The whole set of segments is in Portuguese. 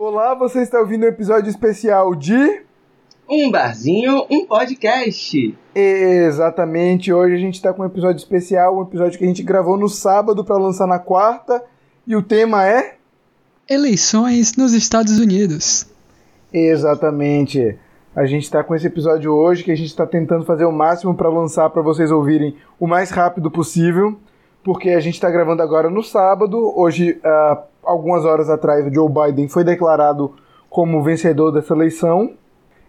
Olá, você está ouvindo um episódio especial de. Um barzinho, um podcast. Exatamente, hoje a gente está com um episódio especial, um episódio que a gente gravou no sábado para lançar na quarta, e o tema é. Eleições nos Estados Unidos. Exatamente. A gente está com esse episódio hoje que a gente está tentando fazer o máximo para lançar para vocês ouvirem o mais rápido possível, porque a gente está gravando agora no sábado. Hoje, uh, algumas horas atrás, o Joe Biden foi declarado como vencedor dessa eleição.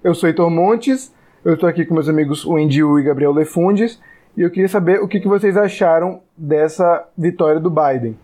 Eu sou Heitor Montes, eu estou aqui com meus amigos Wendy e Gabriel Lefundes, e eu queria saber o que, que vocês acharam dessa vitória do Biden.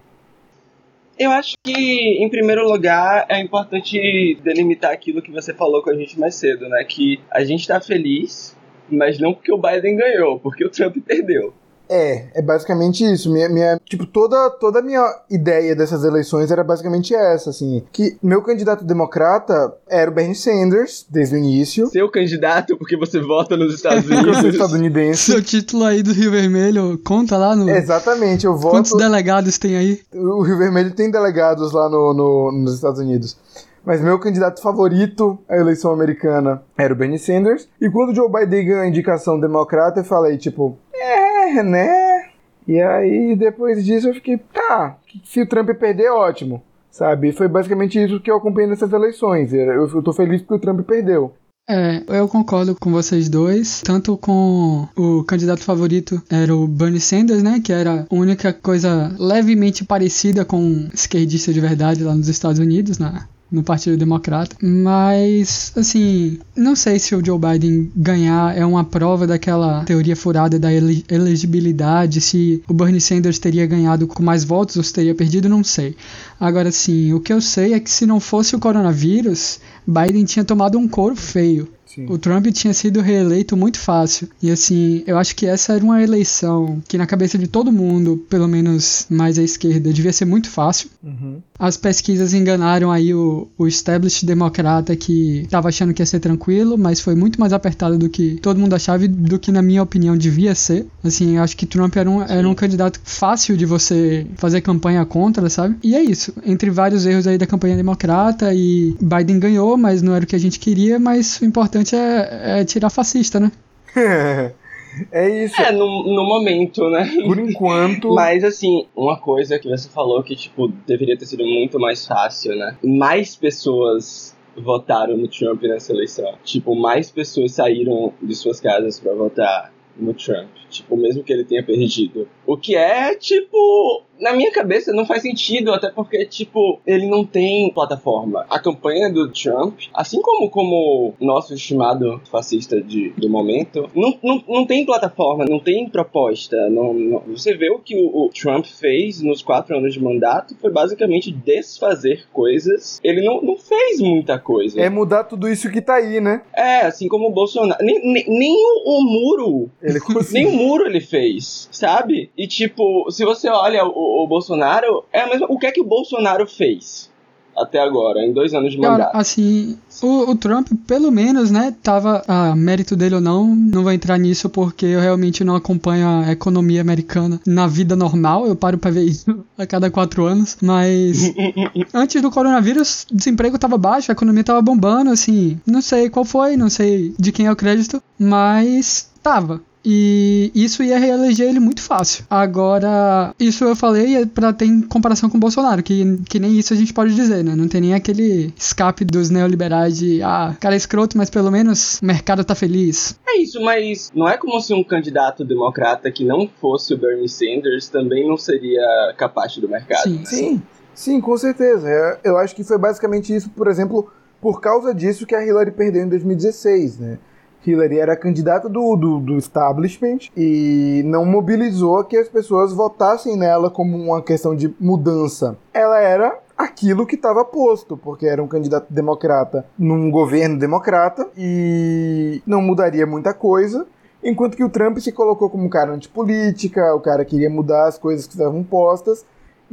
Eu acho que, em primeiro lugar, é importante delimitar aquilo que você falou com a gente mais cedo, né? Que a gente tá feliz, mas não porque o Biden ganhou, porque o Trump perdeu. É, é basicamente isso. Minha, minha, tipo, toda, toda a minha ideia dessas eleições era basicamente essa, assim. Que meu candidato democrata era o Bernie Sanders, desde o início. Seu candidato, porque você vota nos Estados Unidos. eu sou estadunidense. Seu título aí do Rio Vermelho conta lá no... Exatamente, eu voto... Quantos delegados tem aí? O Rio Vermelho tem delegados lá no, no nos Estados Unidos. Mas meu candidato favorito à eleição americana era o Bernie Sanders. E quando o Joe Biden ganhou a indicação democrata, eu falei, tipo, é, né? E aí, depois disso, eu fiquei, tá, se o Trump perder, ótimo. Sabe? Foi basicamente isso que eu acompanhei nessas eleições. Eu, eu tô feliz porque o Trump perdeu. É, eu concordo com vocês dois, tanto com o candidato favorito era o Bernie Sanders, né, que era a única coisa levemente parecida com um esquerdista de verdade lá nos Estados Unidos, na no Partido Democrata. Mas, assim, não sei se o Joe Biden ganhar é uma prova daquela teoria furada da elegibilidade, se o Bernie Sanders teria ganhado com mais votos ou se teria perdido, não sei. Agora, sim, o que eu sei é que se não fosse o coronavírus, Biden tinha tomado um couro feio. Sim. O Trump tinha sido reeleito muito fácil. E assim, eu acho que essa era uma eleição que na cabeça de todo mundo, pelo menos mais à esquerda, devia ser muito fácil. Uhum. As pesquisas enganaram aí o, o establishment democrata que estava achando que ia ser tranquilo, mas foi muito mais apertado do que todo mundo achava e do que, na minha opinião, devia ser. Assim, eu acho que Trump era um, era um candidato fácil de você fazer campanha contra, sabe? E é isso. Entre vários erros aí da campanha democrata e Biden ganhou, mas não era o que a gente queria, mas o importante importante é, é tirar fascista, né? É isso. É, no, no momento, né? Por enquanto. Mas, assim, uma coisa que você falou que, tipo, deveria ter sido muito mais fácil, né? Mais pessoas votaram no Trump nessa eleição. Tipo, mais pessoas saíram de suas casas para votar no Trump. Tipo, mesmo que ele tenha perdido. O que é, tipo, na minha cabeça não faz sentido, até porque, tipo, ele não tem plataforma. A campanha do Trump, assim como como nosso estimado fascista de, do momento, não, não, não tem plataforma, não tem proposta. Não, não. Você vê o que o, o, Trump fez nos quatro anos de mandato foi basicamente desfazer coisas. Ele não, não fez muita coisa. É mudar tudo isso que tá aí, né? É, assim como o Bolsonaro. Nem, nem, nem o, o muro. Ele nem o muro ele fez, sabe? E tipo, se você olha o o, Bolsonaro é a mesma. O que é que o Bolsonaro fez? até agora, em dois anos de mandato. Cara, assim, o, o, Trump, pelo menos, né, tava, ah, mérito dele ou não, não vou entrar nisso porque eu realmente não acompanho a economia americana na vida normal, eu paro pra ver isso a cada quatro anos, mas antes do coronavírus, desemprego tava baixo, a economia tava bombando, assim, não sei qual foi, não sei de quem é o crédito, mas tava. E isso ia reeleger ele muito fácil. Agora, isso eu falei é pra ter em comparação com o Bolsonaro, que, que nem isso a gente pode dizer, né? Não tem nem aquele escape dos neoliberais de, ah, cara é escroto, mas pelo menos o mercado tá feliz. É isso, mas não é como se um candidato democrata que não fosse o Bernie Sanders também não seria capaz do mercado. Sim, né? sim, sim, com certeza. É, eu acho que foi basicamente isso, por exemplo, por causa disso que a Hillary perdeu em 2016, né? Hillary era candidata do, do, do, establishment e não mobilizou que as pessoas votassem nela como uma questão de mudança. Ela era aquilo que estava posto, porque era um candidato democrata num governo democrata e não mudaria muita coisa. Enquanto que o Trump se colocou como um cara antipolítica, o cara queria mudar as coisas que estavam postas,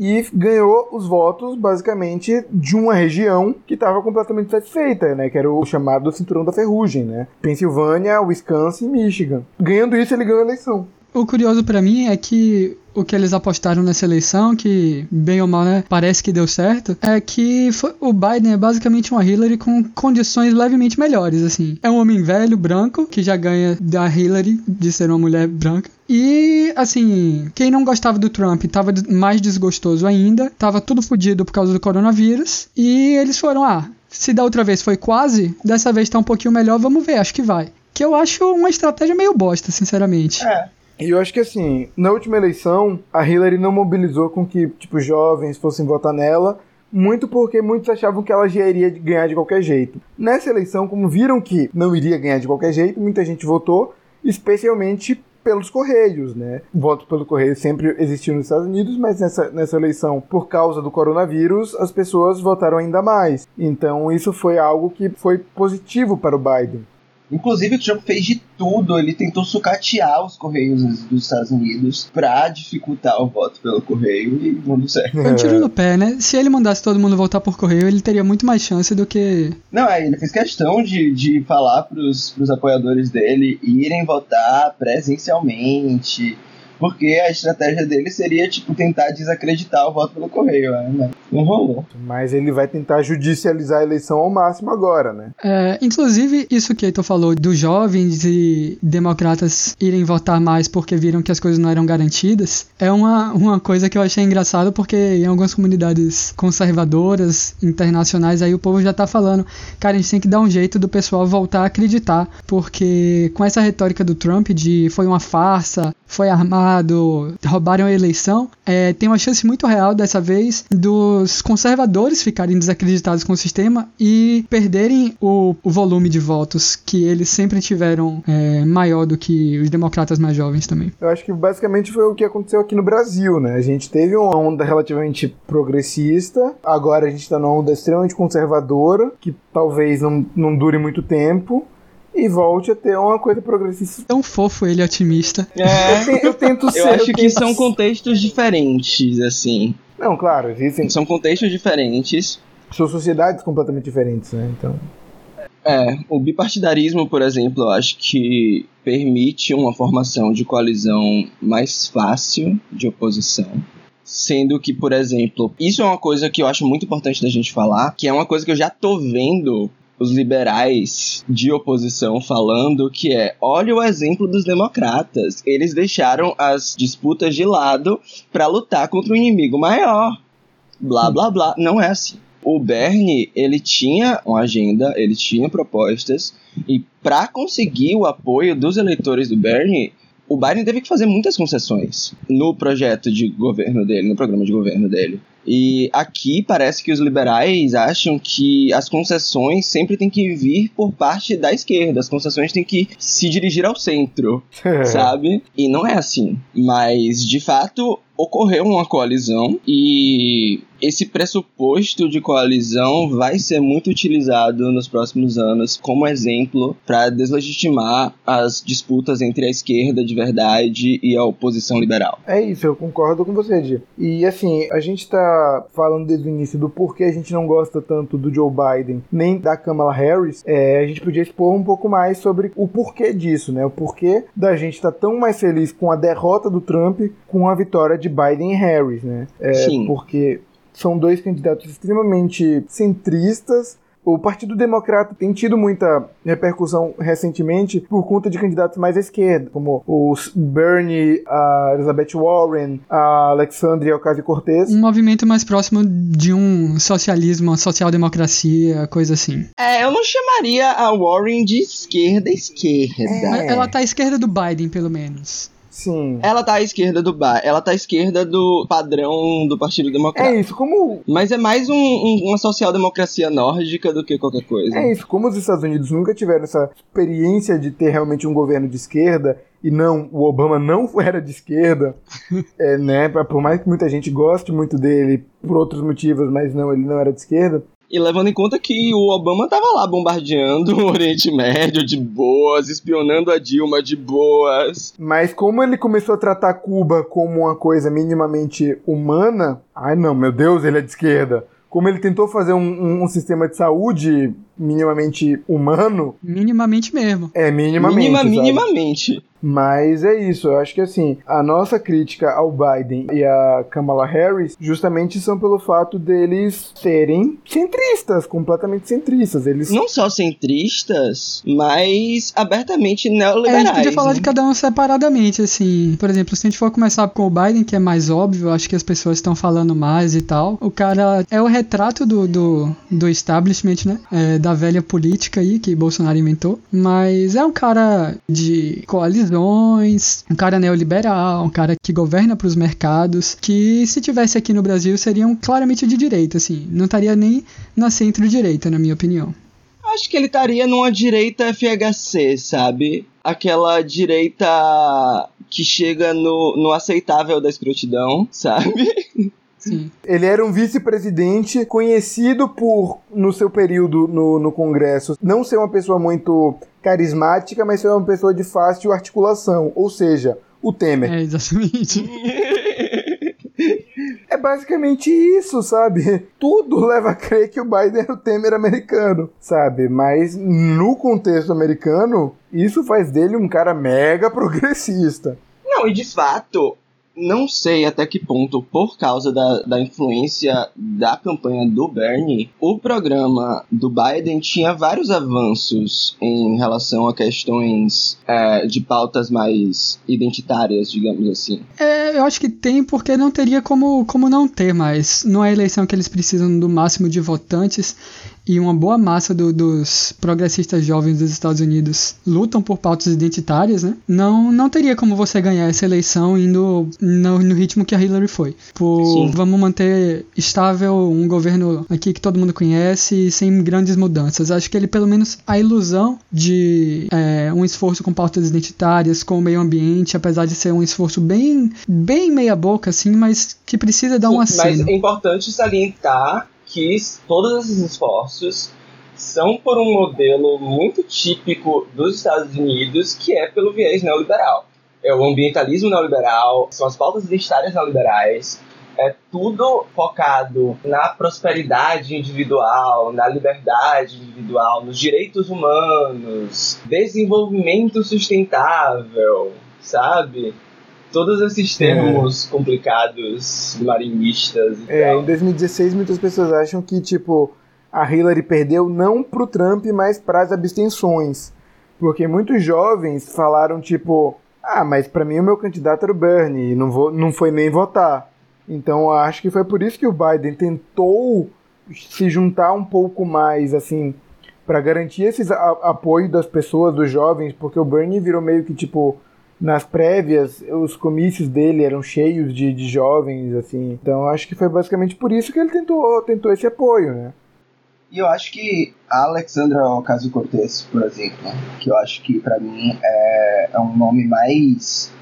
e ganhou os votos, basicamente, de uma região que estava completamente satisfeita, né? Que era o chamado Cinturão da Ferrugem, né? Pensilvânia, Wisconsin e Michigan. Ganhando isso, ele ganhou a eleição. O curioso para mim é que o que eles apostaram nessa eleição, que bem ou mal, né, parece que deu certo, é que o Biden é basicamente uma Hillary com condições levemente melhores, assim. É um homem velho, branco, que já ganha da Hillary de ser uma mulher branca. E, assim, quem não gostava do Trump tava mais desgostoso ainda, tava tudo fodido por causa do coronavírus, e eles foram, ah, se da outra vez foi quase, dessa vez tá um pouquinho melhor, vamos ver, acho que vai. Que eu acho uma estratégia meio bosta, sinceramente. É. E eu acho que assim, na última eleição, a Hillary não mobilizou com que, tipo, jovens fossem votar nela, muito porque muitos achavam que ela já iria ganhar de qualquer jeito. Nessa eleição, como viram que não iria ganhar de qualquer jeito, muita gente votou, especialmente pelos Correios, né? Voto pelo Correio sempre existiu nos Estados Unidos, mas nessa, nessa eleição, por causa do coronavírus, as pessoas votaram ainda mais. Então isso foi algo que foi positivo para o Biden. Inclusive, o Trump fez de tudo. Ele tentou sucatear os Correios dos Estados Unidos pra dificultar o voto pelo Correio e não deu certo. Foi um tiro no pé, né? Se ele mandasse todo mundo votar por Correio, ele teria muito mais chance do que. Não, é, ele fez questão de, de falar pros, pros apoiadores dele irem votar presencialmente porque a estratégia dele seria, tipo, tentar desacreditar o voto pelo correio, né? Não rolou. Mas ele vai tentar judicializar a eleição ao máximo agora, né? É, inclusive, isso que Heitor falou dos jovens e democratas irem votar mais porque viram que as coisas não eram garantidas, é uma, uma coisa que eu achei engraçado porque em algumas comunidades conservadoras, internacionais, aí o povo já tá falando, cara, a gente tem que dar um jeito do pessoal voltar a acreditar, porque com essa retórica do Trump de foi uma farsa, foi armado, roubaram a eleição, é, tem uma chance muito real dessa vez dos conservadores ficarem desacreditados com o sistema e perderem o, o volume de votos que eles sempre tiveram é, maior do que os democratas mais jovens também. Eu acho que basicamente foi o que aconteceu aqui no Brasil, né? A gente teve uma onda relativamente progressista, agora a gente tá numa onda extremamente conservadora, que talvez não, não dure muito tempo e volte a ter uma coisa progressista. Tão fofo ele, otimista. É, Eu, te- eu tento ser. eu acho que tento- são contextos diferentes, assim. Não, claro, existem. São contextos diferentes. São sociedades completamente diferentes, né? Então. É, o bipartidarismo, por exemplo, eu acho que permite uma formação de coalizão mais fácil de oposição. Sendo que, por exemplo, isso é uma coisa que eu acho muito importante da gente falar, que é uma coisa que eu já tô vendo os liberais de oposição falando, que é, olha o exemplo dos democratas. Eles deixaram as disputas de lado para lutar contra um inimigo maior. Blá, blá, blá. Não é assim. O Bernie, ele tinha uma agenda, ele tinha propostas, e para conseguir o apoio dos eleitores do Bernie, o Biden teve que fazer muitas concessões no projeto de governo dele, no programa de governo dele. E aqui parece que os liberais acham que as concessões sempre têm que vir por parte da esquerda, as concessões têm que se dirigir ao centro, sabe? E não é assim. Mas, de fato, ocorreu uma coalizão e esse pressuposto de coalizão vai ser muito utilizado nos próximos anos como exemplo para deslegitimar as disputas entre a esquerda de verdade e a oposição liberal. É isso, eu concordo com você, Di. E assim, a gente falando desde o início do porquê a gente não gosta tanto do Joe Biden nem da Kamala Harris. É, a gente podia expor um pouco mais sobre o porquê disso, né? O porquê da gente estar tá tão mais feliz com a derrota do Trump com a vitória de Biden e Harris, né? É, Sim. Porque são dois candidatos extremamente centristas. O Partido Democrata tem tido muita repercussão recentemente por conta de candidatos mais à esquerda, como o Bernie, a Elizabeth Warren, a Alexandria Ocasio-Cortez. Um movimento mais próximo de um socialismo, uma social-democracia, coisa assim. É, eu não chamaria a Warren de esquerda esquerda. É. Ela tá à esquerda do Biden, pelo menos. Sim. Ela tá à esquerda do bar, ela tá à esquerda do padrão do Partido Democrata. É isso, como Mas é mais um- um- uma social-democracia nórdica do que qualquer coisa. É isso, como os Estados Unidos nunca tiveram essa experiência de ter realmente um governo de esquerda, e não, o Obama não era de esquerda, é, né? Por mais que muita gente goste muito dele por outros motivos, mas não, ele não era de esquerda. E levando em conta que o Obama tava lá bombardeando o Oriente Médio de boas, espionando a Dilma de boas. Mas como ele começou a tratar Cuba como uma coisa minimamente humana, ai não, meu Deus, ele é de esquerda. Como ele tentou fazer um, um- um sistema de saúde minimamente humano. Minimamente mesmo. É, minimamente. Minima, sabe? minimamente. Mas é isso, eu acho que assim, a nossa crítica ao Biden e a Kamala Harris justamente são pelo fato deles serem centristas, completamente centristas. Eles Não só centristas, mas abertamente É, a neoliberais. gente podia falar né? de cada um separadamente, assim. Por exemplo, se a gente for começar com o Biden, que é mais óbvio, acho que as pessoas estão falando mais e tal. O cara é o retrato do, do, do establishment, né? É, da velha política aí que Bolsonaro inventou. Mas é um cara de coalizões, um cara neoliberal, um cara que governa para os mercados, que se tivesse aqui no Brasil seriam claramente de direita, assim. Não estaria nem na centro-direita, na minha opinião. Acho que ele estaria numa direita FHC, sabe? Aquela direita que chega no, no aceitável da escrotidão, sabe? Sim. Ele era um vice-presidente conhecido por, no seu período no, no Congresso, não ser uma pessoa muito carismática, mas ser uma pessoa de fácil articulação. Ou seja, o Temer. É, exatamente. É basicamente isso, sabe? Tudo leva a crer que o Biden era o Temer americano, sabe? Mas no contexto americano, isso faz dele um cara mega progressista. Não, e de fato, não sei até que ponto, por causa da, da influência da campanha do Bernie, o programa do Biden tinha vários avanços em relação a questões é, de pautas mais identitárias, digamos assim. É, eu acho que tem porque não teria como, como não ter mais. Não é eleição que eles precisam do máximo de votantes e uma boa massa do- dos progressistas jovens dos Estados Unidos lutam por pautas identitárias, né? Não, não teria como você ganhar essa eleição indo no, no ritmo que a Hillary foi. Por Sim. vamos manter estável um governo aqui que todo mundo conhece sem grandes mudanças. Acho que ele pelo menos a ilusão de é, um esforço com pautas identitárias, com o meio ambiente, apesar de ser um esforço bem bem meia boca assim, mas que precisa dar um Mas aceno. é importante salientar que todos esses esforços são por um modelo muito típico dos Estados Unidos, que é pelo viés neoliberal. É o ambientalismo neoliberal, são as pautas identitárias neoliberais, é tudo focado na prosperidade individual, na liberdade individual, nos direitos humanos, desenvolvimento sustentável, sabe? Todos esses termos complicados, marinistas e É, tal. em 2016, muitas pessoas acham que, tipo, a Hillary perdeu não pro Trump, mas pras abstenções. Porque muitos jovens falaram, tipo, ah, mas pra mim o meu candidato era o Bernie, não, vou, não foi nem votar. Então acho que foi por isso que o Biden tentou se juntar um pouco mais, assim, para garantir esses a- apoio das pessoas, dos jovens, porque o Bernie virou meio que, tipo, nas prévias, os comícios dele eram cheios de, de jovens, assim. Então acho que foi basicamente por isso que ele tentou, tentou esse apoio, né? E eu acho que a Alexandra Ocasio-Cortez, por exemplo, que eu acho que pra mim é, é um nome mais,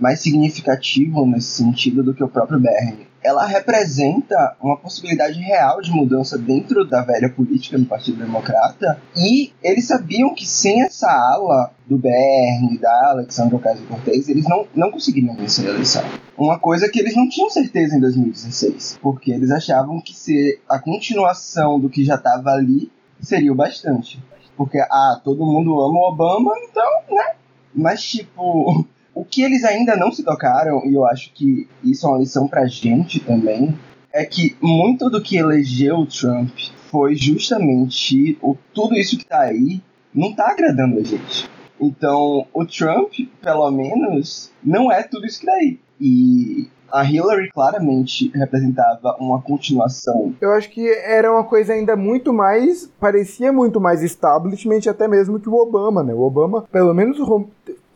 mais significativo nesse sentido do que o próprio Bernie. Ela representa uma possibilidade real de mudança dentro da velha política do Partido Democrata e eles sabiam que sem essa ala do Bernie, da Alexandra Ocasio-Cortez, eles não, não conseguiriam vencer a eleição. Uma coisa que eles não tinham certeza em 2016, porque eles achavam que ser a continuação do que já estava ali seria o bastante. Porque, ah, todo mundo ama o Obama, então, né? Mas, tipo, o que eles ainda não se tocaram, e eu acho que isso é uma lição pra gente também, é que muito do que elegeu o Trump foi justamente o, tudo isso que tá aí não tá agradando a gente. Então, o Trump, pelo menos, não é tudo isso que tá aí. E a Hillary claramente representava uma continuação. Eu acho que era uma coisa ainda muito mais. parecia muito mais establishment, até mesmo que o Obama, né? O Obama, pelo menos,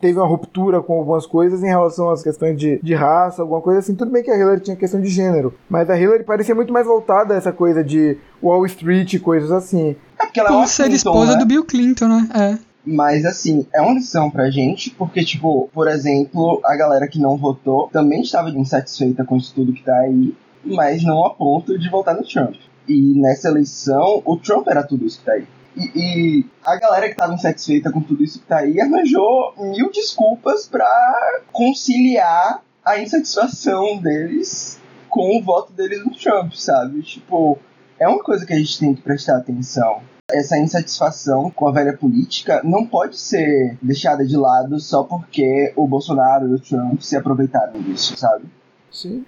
teve uma ruptura com algumas coisas em relação às questões de, de raça, alguma coisa assim. Tudo bem que a Hillary tinha questão de gênero, mas a Hillary parecia muito mais voltada a essa coisa de Wall Street e coisas assim. É porque ela é Por uma ser Clinton, esposa né? do Bill Clinton, né? É. Mas assim, é uma lição pra gente, porque, tipo, por exemplo, a galera que não votou também estava insatisfeita com isso tudo que tá aí, mas não a ponto de votar no Trump. E nessa eleição, o Trump era tudo isso que tá aí. E, e a galera que estava insatisfeita com tudo isso que tá aí arranjou mil desculpas pra conciliar a insatisfação deles com o voto deles no Trump, sabe? Tipo, é uma coisa que a gente tem que prestar atenção. essa insatisfação com a velha política não pode ser deixada de lado só porque o Bolsonaro e o Trump se aproveitaram disso, sabe? Sim.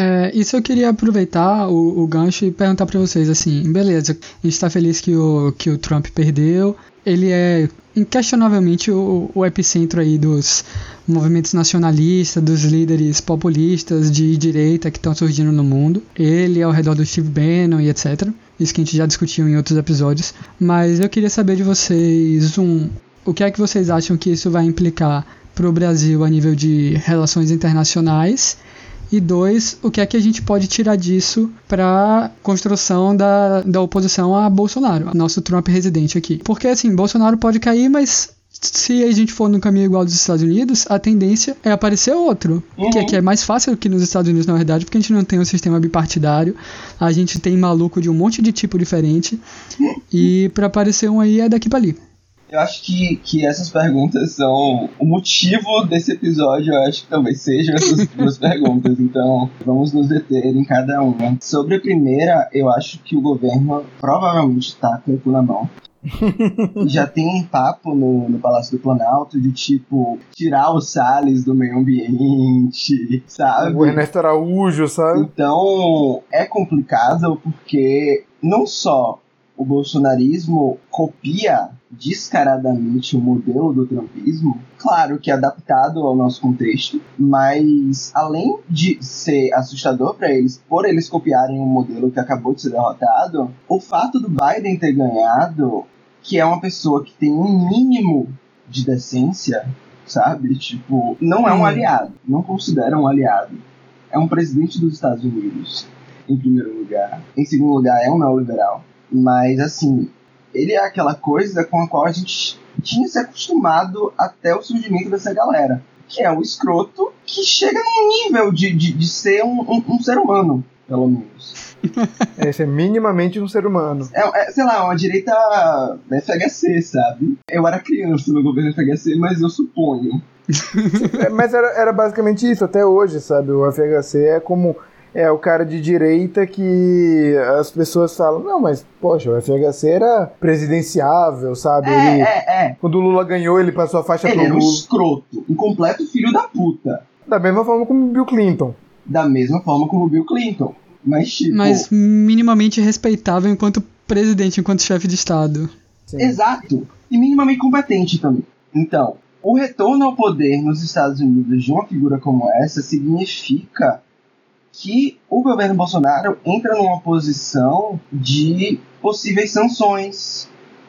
É, isso eu queria aproveitar o, o gancho e perguntar para vocês assim, beleza, a gente tá feliz que o, que o Trump perdeu, ele é inquestionavelmente o, o epicentro aí dos movimentos nacionalistas, dos líderes populistas de direita que estão surgindo no mundo. Ele é ao redor do Steve Bannon e etc. Isso que a gente já discutiu em outros episódios. Mas eu queria saber de vocês um, o que é que vocês acham que isso vai implicar para o Brasil a nível de relações internacionais e dois, o que é que a gente pode tirar disso para construção da, da oposição a Bolsonaro, nosso Trump residente aqui. Porque assim, Bolsonaro pode cair, mas se a gente for no caminho igual dos Estados Unidos, a tendência é aparecer outro. Uhum. Que, que é mais fácil que nos Estados Unidos, na verdade, porque a gente não tem um sistema bipartidário, a gente tem maluco de um monte de tipo diferente, e para aparecer um aí é daqui para ali. Eu acho que, que essas perguntas são o motivo desse episódio, eu acho que talvez sejam essas duas perguntas. Então, vamos nos deter em cada uma. Sobre a primeira, eu acho que o governo provavelmente está com o cu na mão. Já tem papo no, no Palácio do Planalto de tipo tirar o Salles do meio ambiente, sabe? O Ernesto Araújo, sabe? Então é complicado porque não só o bolsonarismo copia descaradamente o modelo do trumpismo, claro que adaptado ao nosso contexto, mas além de ser assustador para eles por eles copiarem um modelo que acabou de ser derrotado, o fato do Biden ter ganhado, que é uma pessoa que tem um mínimo de decência, sabe? Tipo, não é um aliado, não considera um aliado. É um presidente dos Estados Unidos, em primeiro lugar. Em segundo lugar, é um neoliberal mas, assim, ele é aquela coisa com a qual a gente tinha se acostumado até o surgimento dessa galera. Que é o escroto que chega num nível de, de, de ser um, um, um ser humano, pelo menos. É ser minimamente um ser humano. É, é, sei lá, uma direita FHC, sabe? Eu era criança no governo FHC, mas eu suponho. é, mas era, era basicamente isso até hoje, sabe? O FHC é como é o cara de direita que as pessoas falam, não, mas, poxa, o FHC era presidenciável, sabe? É, ele, é, é. Quando o Lula ganhou, ele passou a faixa ele pro era Lula. um escroto, um completo filho da puta. Da mesma forma como o Bill Clinton. Da mesma forma como o Bill Clinton. Mas, tipo... Mas minimamente respeitável enquanto presidente, enquanto chefe de Estado. Sim. Exato. E minimamente competente também. Então, o retorno ao poder nos Estados Unidos de uma figura como essa significa que o governo Bolsonaro entra numa posição de possíveis sanções,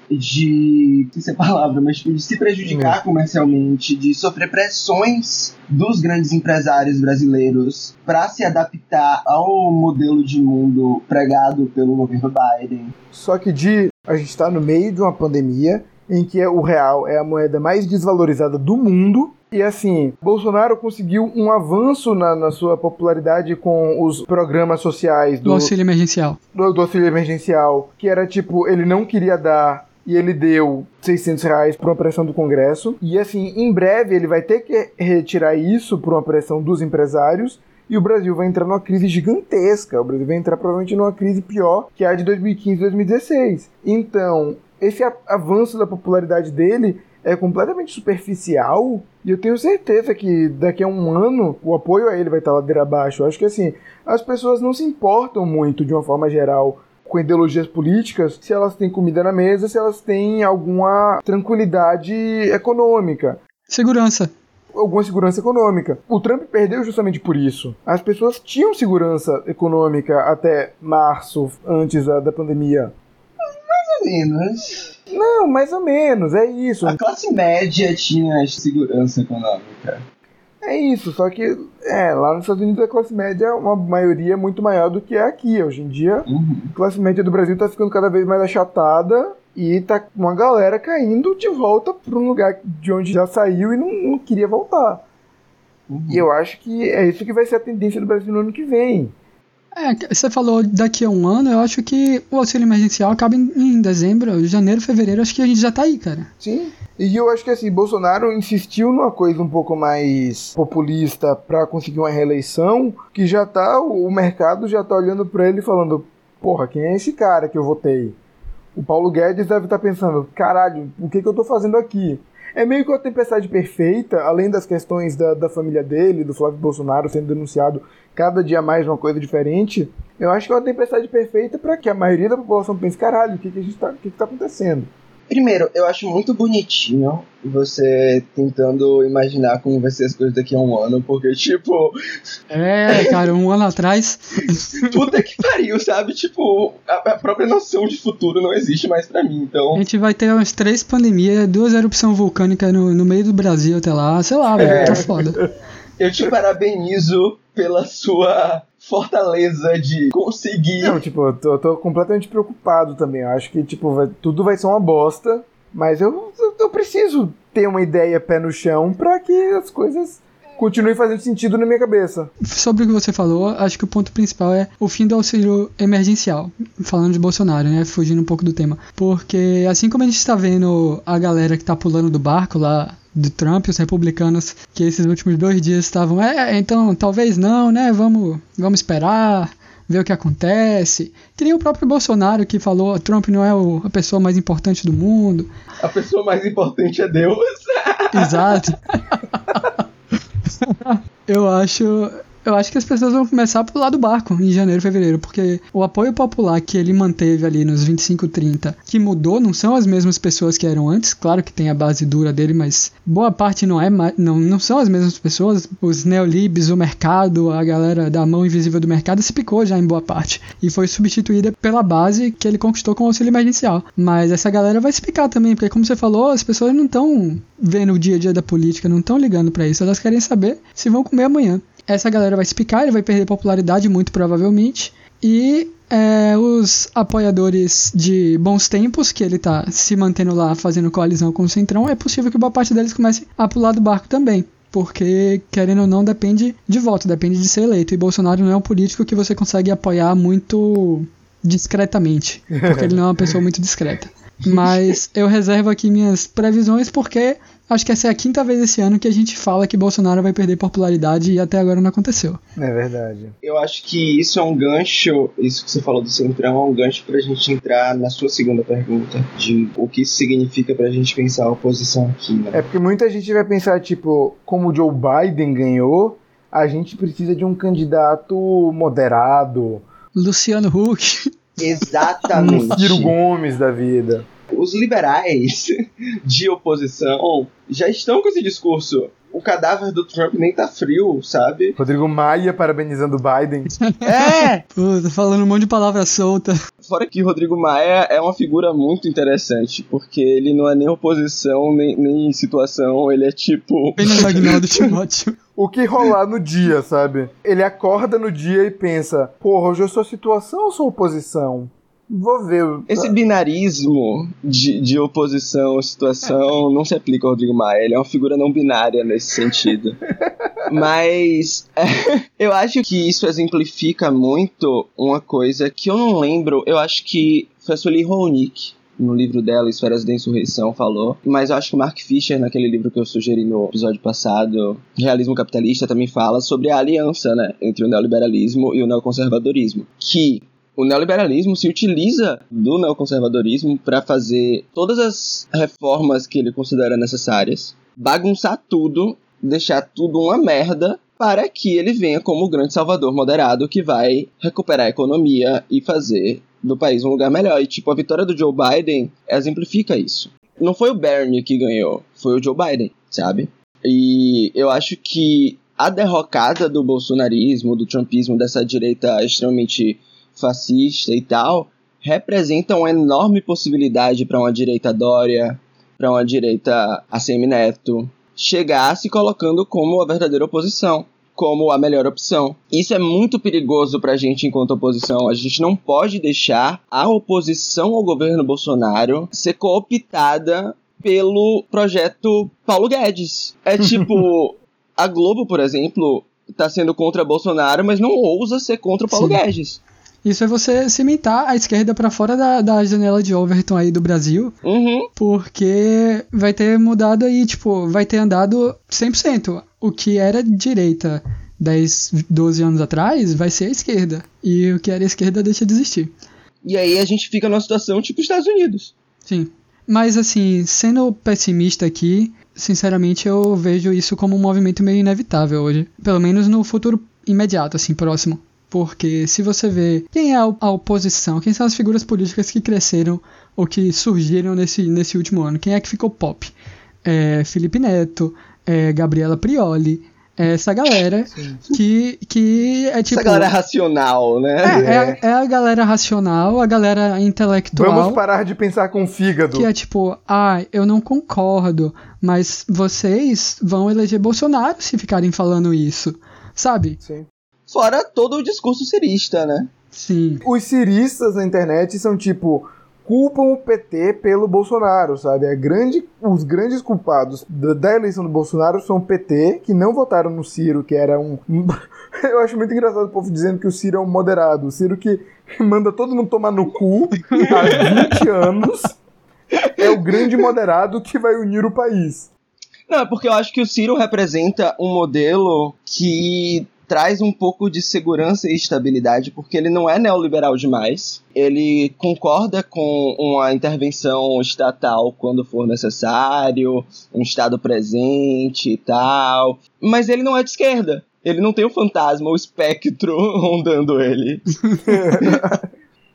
de. não sei se é palavra, mas tipo, de se prejudicar uhum. comercialmente, de sofrer pressões dos grandes empresários brasileiros para se adaptar ao modelo de mundo pregado pelo governo Biden. Só que de a gente está no meio de uma pandemia em que o real é a moeda mais desvalorizada do mundo e assim, Bolsonaro conseguiu um avanço na, na, sua popularidade com os programas sociais do, do auxílio emergencial. Do, do, auxílio emergencial, que era tipo, ele não queria dar e ele deu 600 reais por uma pressão do Congresso. E assim, em breve ele vai ter que retirar isso por uma pressão dos empresários. E o Brasil vai entrar numa crise gigantesca. O Brasil vai entrar provavelmente numa crise pior que a de 2015 e 2016. Então, esse avanço da popularidade dele é completamente superficial e eu tenho certeza que daqui a um ano o apoio a ele vai estar ladeira abaixo. Eu acho que assim, as pessoas não se importam muito de uma forma geral com ideologias políticas se elas têm comida na mesa, se elas têm alguma tranquilidade econômica. Segurança. Alguma segurança econômica. O Trump perdeu justamente por isso. As pessoas tinham segurança econômica até março, antes da, da pandemia. Menos. Não, mais ou menos, é isso. A classe média tinha segurança econômica. É isso, só que é, lá nos Estados Unidos a classe média é uma maioria muito maior do que é aqui. Hoje em dia, uhum. a classe média do Brasil tá ficando cada vez mais achatada e tá uma galera caindo de volta para um lugar de onde já saiu e não, não queria voltar. Uhum. E eu acho que é isso que vai ser a tendência do Brasil no ano que vem. É, você falou daqui a um ano, eu acho que o auxílio emergencial acaba em, em dezembro, janeiro, fevereiro, acho que a gente já tá aí, cara. Sim. E eu acho que assim, Bolsonaro insistiu numa coisa um pouco mais populista para conseguir uma reeleição, que já tá, o mercado já tá olhando para ele falando, porra, quem é esse cara que eu votei? O Paulo Guedes deve estar pensando: caralho, o que, que eu tô fazendo aqui? É meio que uma tempestade perfeita, além das questões da, da família dele, do Flávio Bolsonaro sendo denunciado cada dia mais uma coisa diferente. Eu acho que é uma tempestade perfeita para que a maioria da população pense: caralho, o que, que, a gente tá, o que, que tá acontecendo? Primeiro, eu acho muito bonitinho você tentando imaginar como vai ser as coisas daqui a um ano, porque, tipo. É, cara, um ano atrás. Puta que pariu, sabe? Tipo, a, a, própria noção de futuro não existe mais pra mim, então. A gente vai ter umas três pandemias, duas erupções vulcânicas no, no meio do Brasil até lá, sei lá, velho, é. tá foda. Eu te parabenizo pela sua fortaleza de conseguir. Não, tipo, eu tô, eu tô completamente preocupado também. Eu acho que, tipo, vai, tudo vai ser uma bosta. Mas eu, eu, eu preciso ter uma ideia pé no chão para que as coisas continuem fazendo sentido na minha cabeça. Sobre o que você falou, acho que o ponto principal é o fim do auxílio emergencial. Falando de Bolsonaro, né? Fugindo um pouco do tema. Porque assim como a gente está vendo a galera que tá pulando do barco lá do Trump, os republicanos, que esses últimos dois dias estavam, é, então talvez não, né? Vamos, vamos esperar, ver o que acontece. Que nem o próprio Bolsonaro que falou, Trump não é o, a pessoa mais importante do mundo. A pessoa mais importante é Deus. Exato. Eu acho eu acho que as pessoas vão começar pro lado do barco em janeiro, fevereiro, porque o apoio popular que ele manteve ali nos 25, 30, que mudou, não são as mesmas pessoas que eram antes, claro que tem a base dura dele, mas boa parte não é, não, não são as mesmas pessoas, os neolibs, o mercado, a galera da mão invisível do mercado se picou já em boa parte e foi substituída pela base que ele conquistou com o auxílio emergencial. Mas essa galera vai se picar também, porque como você falou, as pessoas não estão vendo o dia a dia da política, não estão ligando para isso, elas querem saber se vão comer amanhã essa galera vai se picar, ele vai perder popularidade muito provavelmente. E é, os apoiadores de bons tempos, que ele tá se mantendo lá fazendo coalizão com o Centrão, é possível que boa parte deles comece a pular do barco também. Porque, querendo ou não, depende de voto, depende de ser eleito. E Bolsonaro não é um político que você consegue apoiar muito discretamente. Porque ele não é uma pessoa muito discreta. Mas eu reservo aqui minhas previsões porque Acho que essa é a quinta vez esse ano que a gente fala que Bolsonaro vai perder popularidade e até agora não aconteceu. É verdade. Eu acho que isso é um gancho, isso que você falou do Centrão, é um gancho pra gente entrar na sua segunda pergunta, de o que isso significa pra gente pensar a oposição aqui, né? É porque muita gente vai pensar, tipo, como o Joe Biden ganhou, a gente precisa de um candidato moderado. Luciano Huck. Exatamente. Ciro Gomes da vida os liberais de oposição já estão com esse discurso. O cadáver do Trump nem tá frio, sabe? Rodrigo Maia parabenizando o Biden. é! Pô, tá falando um monte de palavra solta. Fora que Rodrigo Maia é uma figura muito interessante, porque ele não é nem oposição, nem, nem situação, ele é tipo. Apenas Agnaldo Timóteo. o que rolar no dia, sabe? Ele acorda no dia e pensa: porra, hoje eu sou situação ou sou oposição? Vou ver. Esse binarismo de, de oposição à situação não se aplica ao Rodrigo Maia. Ele é uma figura não binária nesse sentido. Mas é, eu acho que isso exemplifica muito uma coisa que eu não lembro. Eu acho que foi a Sueli Ronick no livro dela, Esferas da Insurreição, falou. Mas eu acho que o Mark Fisher, naquele livro que eu sugeri no episódio passado, Realismo Capitalista, também fala sobre a aliança né, entre o neoliberalismo e o neoconservadorismo. Que o neoliberalismo se utiliza do neoconservadorismo para fazer todas as reformas que ele considera necessárias, bagunçar tudo, deixar tudo uma merda para que ele venha como o grande salvador moderado que vai recuperar a economia e fazer do país um lugar melhor. E tipo, a vitória do Joe Biden exemplifica isso. Não foi o Bernie que ganhou, foi o Joe Biden, sabe? E eu acho que a derrocada do bolsonarismo, do trumpismo, dessa direita extremamente fascista e tal, representa uma enorme possibilidade para uma direita Dória, para uma direita ACM Neto, chegar se colocando como a verdadeira oposição, como a melhor opção. Isso é muito perigoso para a gente enquanto oposição. A gente não pode deixar a oposição ao governo Bolsonaro ser cooptada pelo projeto Paulo Guedes. É tipo, a Globo, por exemplo, está sendo contra Bolsonaro, mas não ousa ser contra o Paulo Sim. Guedes. Isso é você cimentar a esquerda para fora da, da janela de Overton aí do Brasil. Uhum. Porque vai ter mudado aí, tipo, vai ter andado 100%. O que era direita 10, 12 anos atrás vai ser a esquerda. E o que era esquerda deixa de existir. E aí a gente fica numa situação tipo Estados Unidos. Sim. Mas assim, sendo pessimista aqui, sinceramente eu vejo isso como um movimento meio inevitável hoje. Pelo menos no futuro imediato, assim, próximo. Porque se você vê quem é a oposição, quem são as figuras políticas que cresceram ou que surgiram nesse, nesse último ano, quem é que ficou pop? É Felipe Neto, é Gabriela Prioli, é essa galera que, que é tipo. Essa galera racional, né? É, é, é, a galera racional, a galera intelectual. Vamos parar de pensar com o fígado. Que é tipo, ah, eu não concordo, mas vocês vão eleger Bolsonaro se ficarem falando isso, sabe? Sim. Fora todo o discurso cirista, né? Sim. Os ciristas na internet são tipo culpam o PT pelo Bolsonaro, sabe? A grande, os grandes culpados da, da, eleição do Bolsonaro são o PT, que não votaram no Ciro, que era um. Eu acho muito engraçado o povo dizendo que o Ciro é um moderado. O Ciro que manda todo mundo tomar no cu há 20 anos é o grande moderado que vai unir o país. Não, é porque eu acho que o Ciro representa um modelo que traz um pouco de segurança e estabilidade, porque ele não é neoliberal demais. Ele concorda com uma intervenção estatal quando for necessário, um Estado presente e tal. Mas ele não é de esquerda. Ele não tem o fantasma, o espectro rondando ele.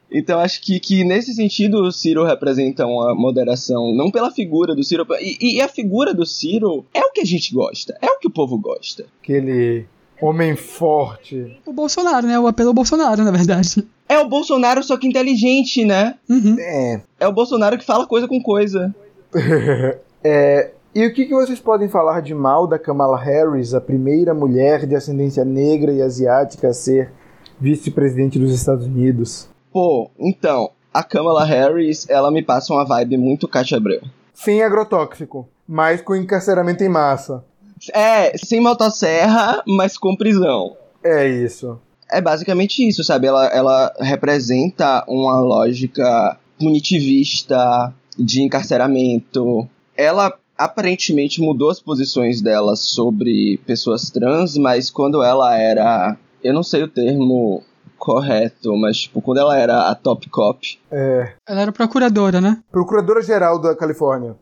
Então acho que, que nesse sentido o Ciro representa uma moderação, não pela figura do Ciro. E, e, a figura do Ciro é o que a gente gosta, é o que o povo gosta. Aquele Homem forte. O Bolsonaro, né? O apelo ao Bolsonaro, na verdade. É o Bolsonaro, só que inteligente, né? Uhum. É. É o Bolsonaro que fala coisa com coisa. é, e o que, que vocês podem falar de mal da Kamala Harris, a primeira mulher de ascendência negra e asiática a ser vice-presidente dos Estados Unidos? Pô, então, a Kamala Harris, ela me passa uma vibe muito Katia Abreu. Sem agrotóxico, mas com encarceramento em massa. É, sem motosserra, mas com prisão. É isso. É basicamente isso, sabe? Ela, ela representa uma lógica punitivista de encarceramento. Ela aparentemente mudou as posições dela sobre pessoas trans, mas quando ela era. Eu não sei o termo correto, mas tipo, quando ela era a top cop. É. Ela era procuradora, né? Procuradora geral da Califórnia.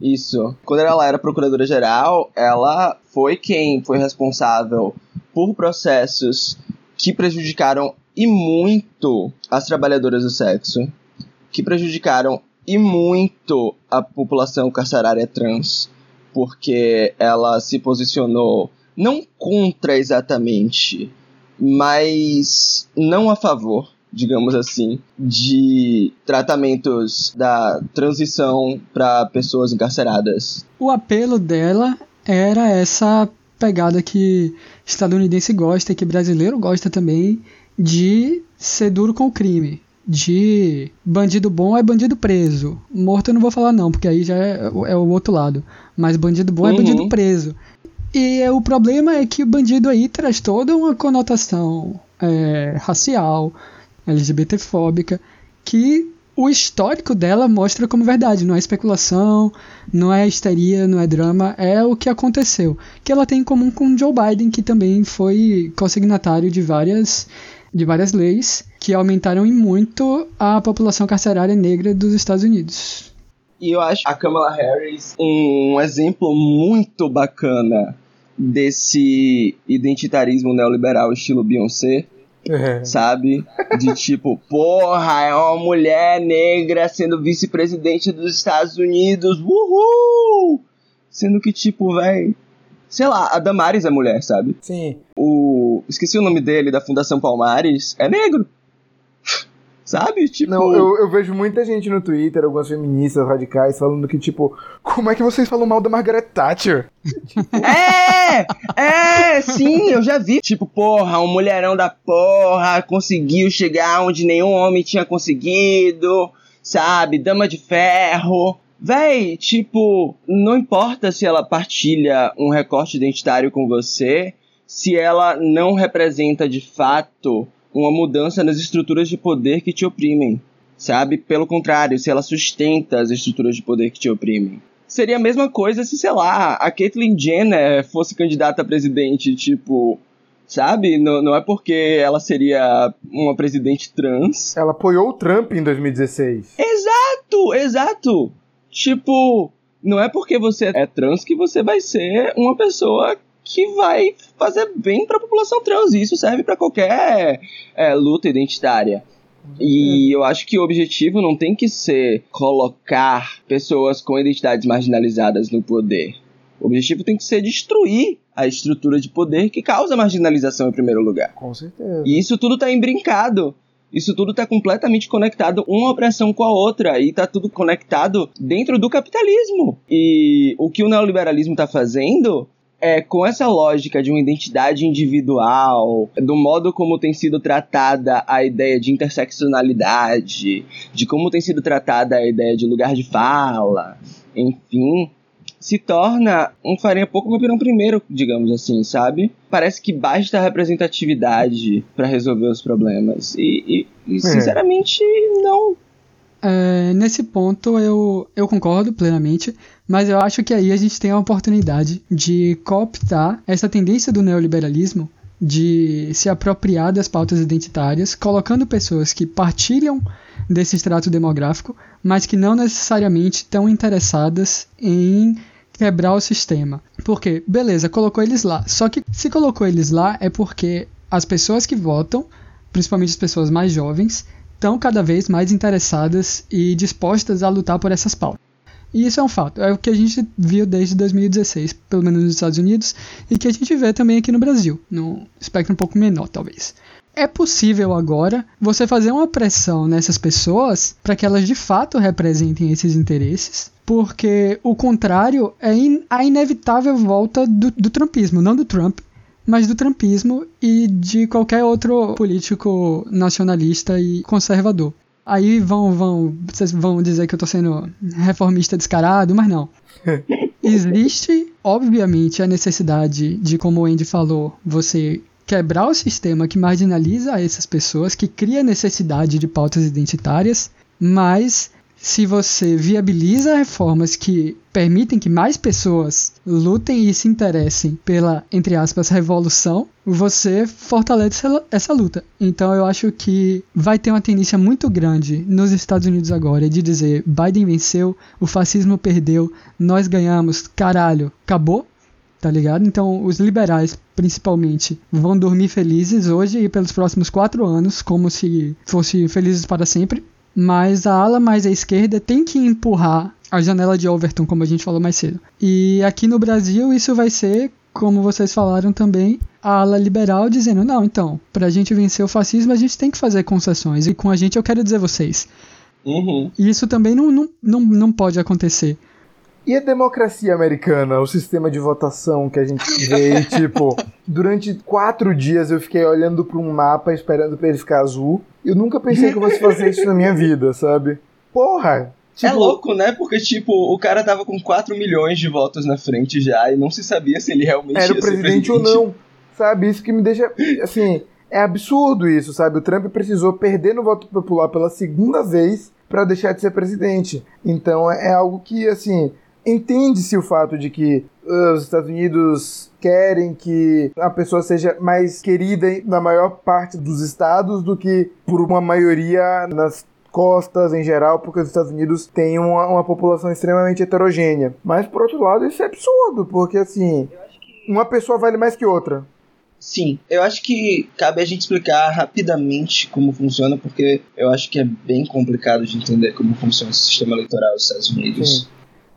Isso. Quando ela era procuradora-geral, ela foi quem foi responsável por processos que prejudicaram e muito as trabalhadoras do sexo, que prejudicaram e muito a população carcerária trans, porque ela se posicionou não contra exatamente, mas não a favor digamos assim, de tratamentos da transição para pessoas encarceradas. O apelo dela era essa pegada que estadunidense gosta e que brasileiro gosta também de ser duro com o crime. De bandido bom é bandido preso. Morto eu não vou falar não, porque aí já é, é o outro lado. Mas bandido bom é uhum. é bandido preso. E o problema é que o bandido aí traz toda uma conotação é, racial, LGBTfóbica, que o histórico dela mostra como verdade, não é especulação, não é histeria, não é drama, é o que aconteceu. Que ela tem em comum com Joe Biden, que também foi consignatário de várias, de várias leis que aumentaram em muito a população carcerária negra dos Estados Unidos. E eu acho a Kamala Harris um exemplo muito bacana desse identitarismo neoliberal estilo Beyoncé, é. Sabe? De tipo, porra, é uma mulher negra sendo vice-presidente dos Estados Unidos. Uhul! Sendo que, tipo, vai. Sei lá, a Damares é mulher, sabe? Sim. O. Esqueci o nome dele, da Fundação Palmares. É negro. Sabe? Tipo. Não, eu, eu, vejo muita gente no Twitter, algumas feministas radicais, falando que, tipo, como é que vocês falam mal da Margaret Thatcher? é! É, sim, eu já vi. Tipo, porra, um mulherão da porra conseguiu chegar onde nenhum homem tinha conseguido, sabe? Dama de ferro. Véi, tipo, não importa se ela partilha um recorte identitário com você, se ela não representa de fato uma mudança nas estruturas de poder que te oprimem, sabe? Pelo contrário, se ela sustenta as estruturas de poder que te oprimem. Seria a mesma coisa se, sei lá, a Caitlyn Jenner fosse candidata a presidente, tipo, sabe? Não, não é porque ela seria uma presidente trans. Ela apoiou o Trump em 2016. Exato, exato. Tipo, não é porque você é trans que você vai ser uma pessoa que vai fazer bem para a população trans. E isso serve para qualquer é, luta identitária. E eu acho que o objetivo não tem que ser colocar pessoas com identidades marginalizadas no poder. O objetivo tem que ser destruir a estrutura de poder que causa marginalização em primeiro lugar. Com certeza. E isso tudo está embrincado. Isso tudo está completamente conectado uma opressão com a outra e está tudo conectado dentro do capitalismo. E o que o neoliberalismo está fazendo é, com essa lógica de uma identidade individual, do modo como tem sido tratada a ideia de interseccionalidade, de como tem sido tratada a ideia de lugar de fala, enfim, se torna um farinha pouco com pirão primeiro, digamos assim, sabe? Parece que basta representatividade para resolver os problemas. E, e, e é. sinceramente, é. não. É, nesse ponto eu, eu concordo plenamente, mas eu acho que aí a gente tem a oportunidade de cooptar essa tendência do neoliberalismo de se apropriar das pautas identitárias, colocando pessoas que partilham desse extrato demográfico, mas que não necessariamente estão interessadas em quebrar o sistema. Porque, beleza, colocou eles lá. Só que se colocou eles lá é porque as pessoas que votam, principalmente as pessoas mais jovens, estão cada vez mais interessadas e dispostas a lutar por essas pautas. E isso é um fato. É o que a gente viu desde 2016, pelo menos nos Estados Unidos, e que a gente vê também aqui no Brasil, num espectro um pouco menor, talvez. É possível agora você fazer uma pressão nessas pessoas para que elas de fato representem esses interesses porque o contrário é in a inevitável volta do, do trumpismo, não do Trump, mas do trumpismo e de qualquer outro político nacionalista e conservador. Aí vão, vão, vocês vão dizer que eu estou sendo reformista descarado, mas não. Existe, obviamente, a necessidade de, como o Andy falou, você quebrar o sistema que marginaliza essas pessoas, que cria necessidade de pautas identitárias, mas se você viabiliza reformas que permitem que mais pessoas lutem e se interessem pela, entre aspas, revolução, você fortalece essa luta. Então eu acho que vai ter uma tendência muito grande nos Estados Unidos agora de dizer Biden venceu, o fascismo perdeu, nós ganhamos, caralho, acabou, tá ligado? Então os liberais, principalmente, vão dormir felizes hoje e pelos próximos quatro anos, como se fossem felizes para sempre mas a ala mais à esquerda tem que empurrar a janela de Overton, como a gente falou mais cedo. E aqui no Brasil isso vai ser, como vocês falaram também, a ala liberal dizendo: não, então, para a gente vencer o fascismo a gente tem que fazer concessões. E com a gente eu quero dizer vocês. Uhum. E isso também não, não, não, não pode acontecer. E a democracia americana, o sistema de votação que a gente vê, tipo, durante quatro dias eu fiquei olhando para um mapa esperando para ele ficar azul. Eu nunca pensei que eu fosse fazer isso na minha vida, sabe? Porra! Tipo... É louco, né? Porque, tipo, o cara tava com 4 milhões de votos na frente já e não se sabia se ele realmente era o presidente, presidente ou não. Sabe? Isso que me deixa. Assim, é absurdo isso, sabe? O Trump precisou perder no voto popular pela segunda vez para deixar de ser presidente. Então é algo que, assim, entende-se o fato de que uh, os Estados Unidos querem que a pessoa seja mais querida na maior parte dos estados do que por uma maioria nas costas em geral, porque os Estados Unidos têm uma, uma população extremamente heterogênea. Mas, por outro lado, isso é absurdo, porque assim, uma pessoa vale mais que outra. Sim, eu acho que cabe a gente explicar rapidamente como funciona, porque eu acho que é bem complicado de entender como funciona o sistema eleitoral dos Estados Unidos. Sim.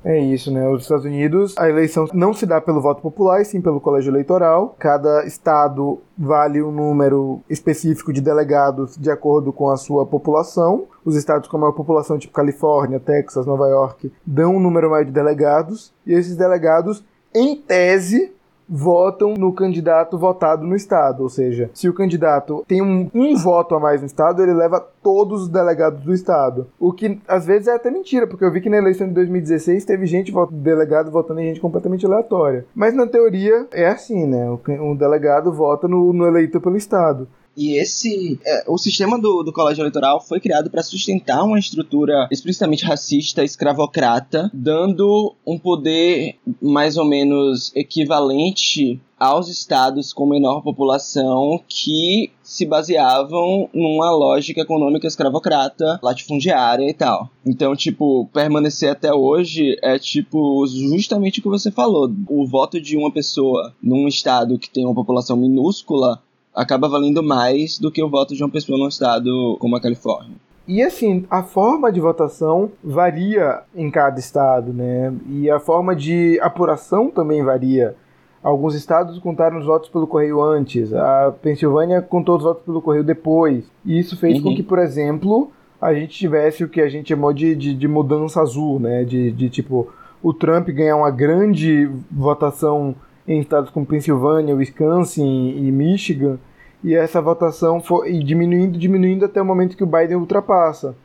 É isso, né? Os Estados Unidos, a eleição não se dá pelo voto popular, e sim pelo colégio eleitoral. Cada estado vale um número específico de delegados de acordo com a sua população. Os estados com maior população, tipo Califórnia, Texas, Nova York, dão um número maior de delegados. E esses delegados, em tese, votam no candidato votado no estado. Ou seja, se o candidato tem um, um, voto a mais no estado, ele leva todos os delegados do estado. O que às vezes é até mentira, porque eu vi que na eleição de 2016 teve gente delegado votando em gente completamente aleatória. Mas na teoria é assim, né? O delegado vota no, no eleito pelo estado. E esse. É, o sistema do, do colégio eleitoral foi criado para sustentar uma estrutura explicitamente racista, escravocrata, dando um poder mais ou menos equivalente aos estados com menor população que se baseavam numa lógica econômica escravocrata, latifundiária e tal. Então, tipo, permanecer até hoje é tipo justamente o que você falou. O voto de uma pessoa num estado que tem uma população minúscula acaba valendo mais do que o voto de uma pessoa num estado como a Califórnia. E assim, a forma de votação varia em cada estado, né? E a forma de apuração também varia. Alguns estados contaram os votos pelo correio antes, a Pensilvânia contou os votos pelo correio depois. E isso fez uhum. com que, por exemplo, a gente tivesse o que a gente chamou de, de, de mudança azul, né? De, de tipo, o Trump ganhar uma grande votação em estados como Pensilvânia, Wisconsin e Michigan, e essa votação foi diminuindo, diminuindo até o momento que o Biden ultrapassa.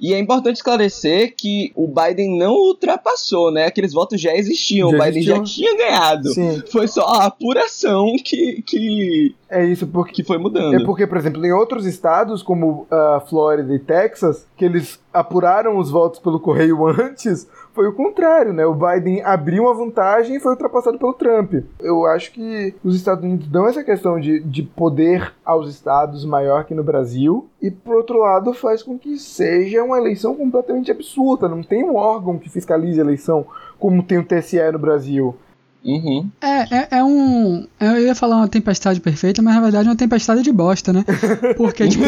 E é importante esclarecer que o Biden não ultrapassou, né? Aqueles votos já existiam, já o Biden já tinha ganhado. Sim. Foi só a apuração que, que. É isso, porque. Que foi mudando. É porque, por exemplo, em outros estados, como uh, Flórida e Texas, que eles apuraram os votos pelo correio antes, foi o contrário, né? O Biden abriu uma vantagem e foi ultrapassado pelo Trump. Eu acho que os Estados Unidos dão essa questão de, de poder aos estados maior que no Brasil, e por outro lado faz com que seja uma eleição completamente absurda. Não tem um órgão que fiscalize a eleição como tem o TSE no Brasil. Uhum. É, é, é, um. Eu ia falar uma tempestade perfeita, mas na verdade é uma tempestade de bosta, né? Porque, tipo,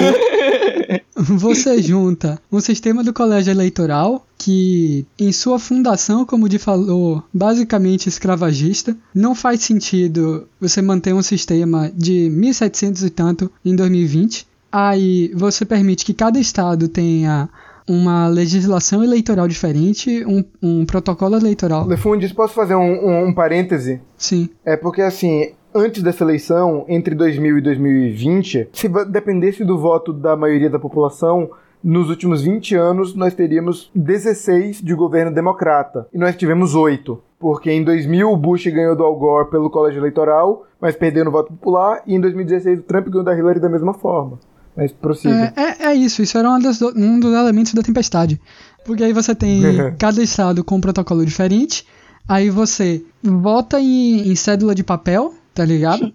você junta um sistema do colégio eleitoral que, em sua fundação, como o Di falou, basicamente escravagista, não faz sentido você manter um sistema de 1700 e tanto em 2020. Aí você permite que cada estado tenha uma legislação eleitoral diferente, um, um protocolo eleitoral. Lefundes, posso fazer um, um, um parêntese? Sim. É porque, assim, antes dessa eleição, entre 2000 e 2020, se dependesse do voto da maioria da população, nos últimos 20 anos nós teríamos 16 de governo democrata e nós tivemos 8. Porque em 2000 o Bush ganhou do Al Gore pelo colégio eleitoral, mas perdeu no voto popular, e em 2016 o Trump ganhou da Hillary da mesma forma. Mas prossiga. É, é, é isso, isso era das, um dos elementos da tempestade. Porque aí você tem cada estado com um protocolo diferente, aí você vota em, em cédula de papel, tá ligado?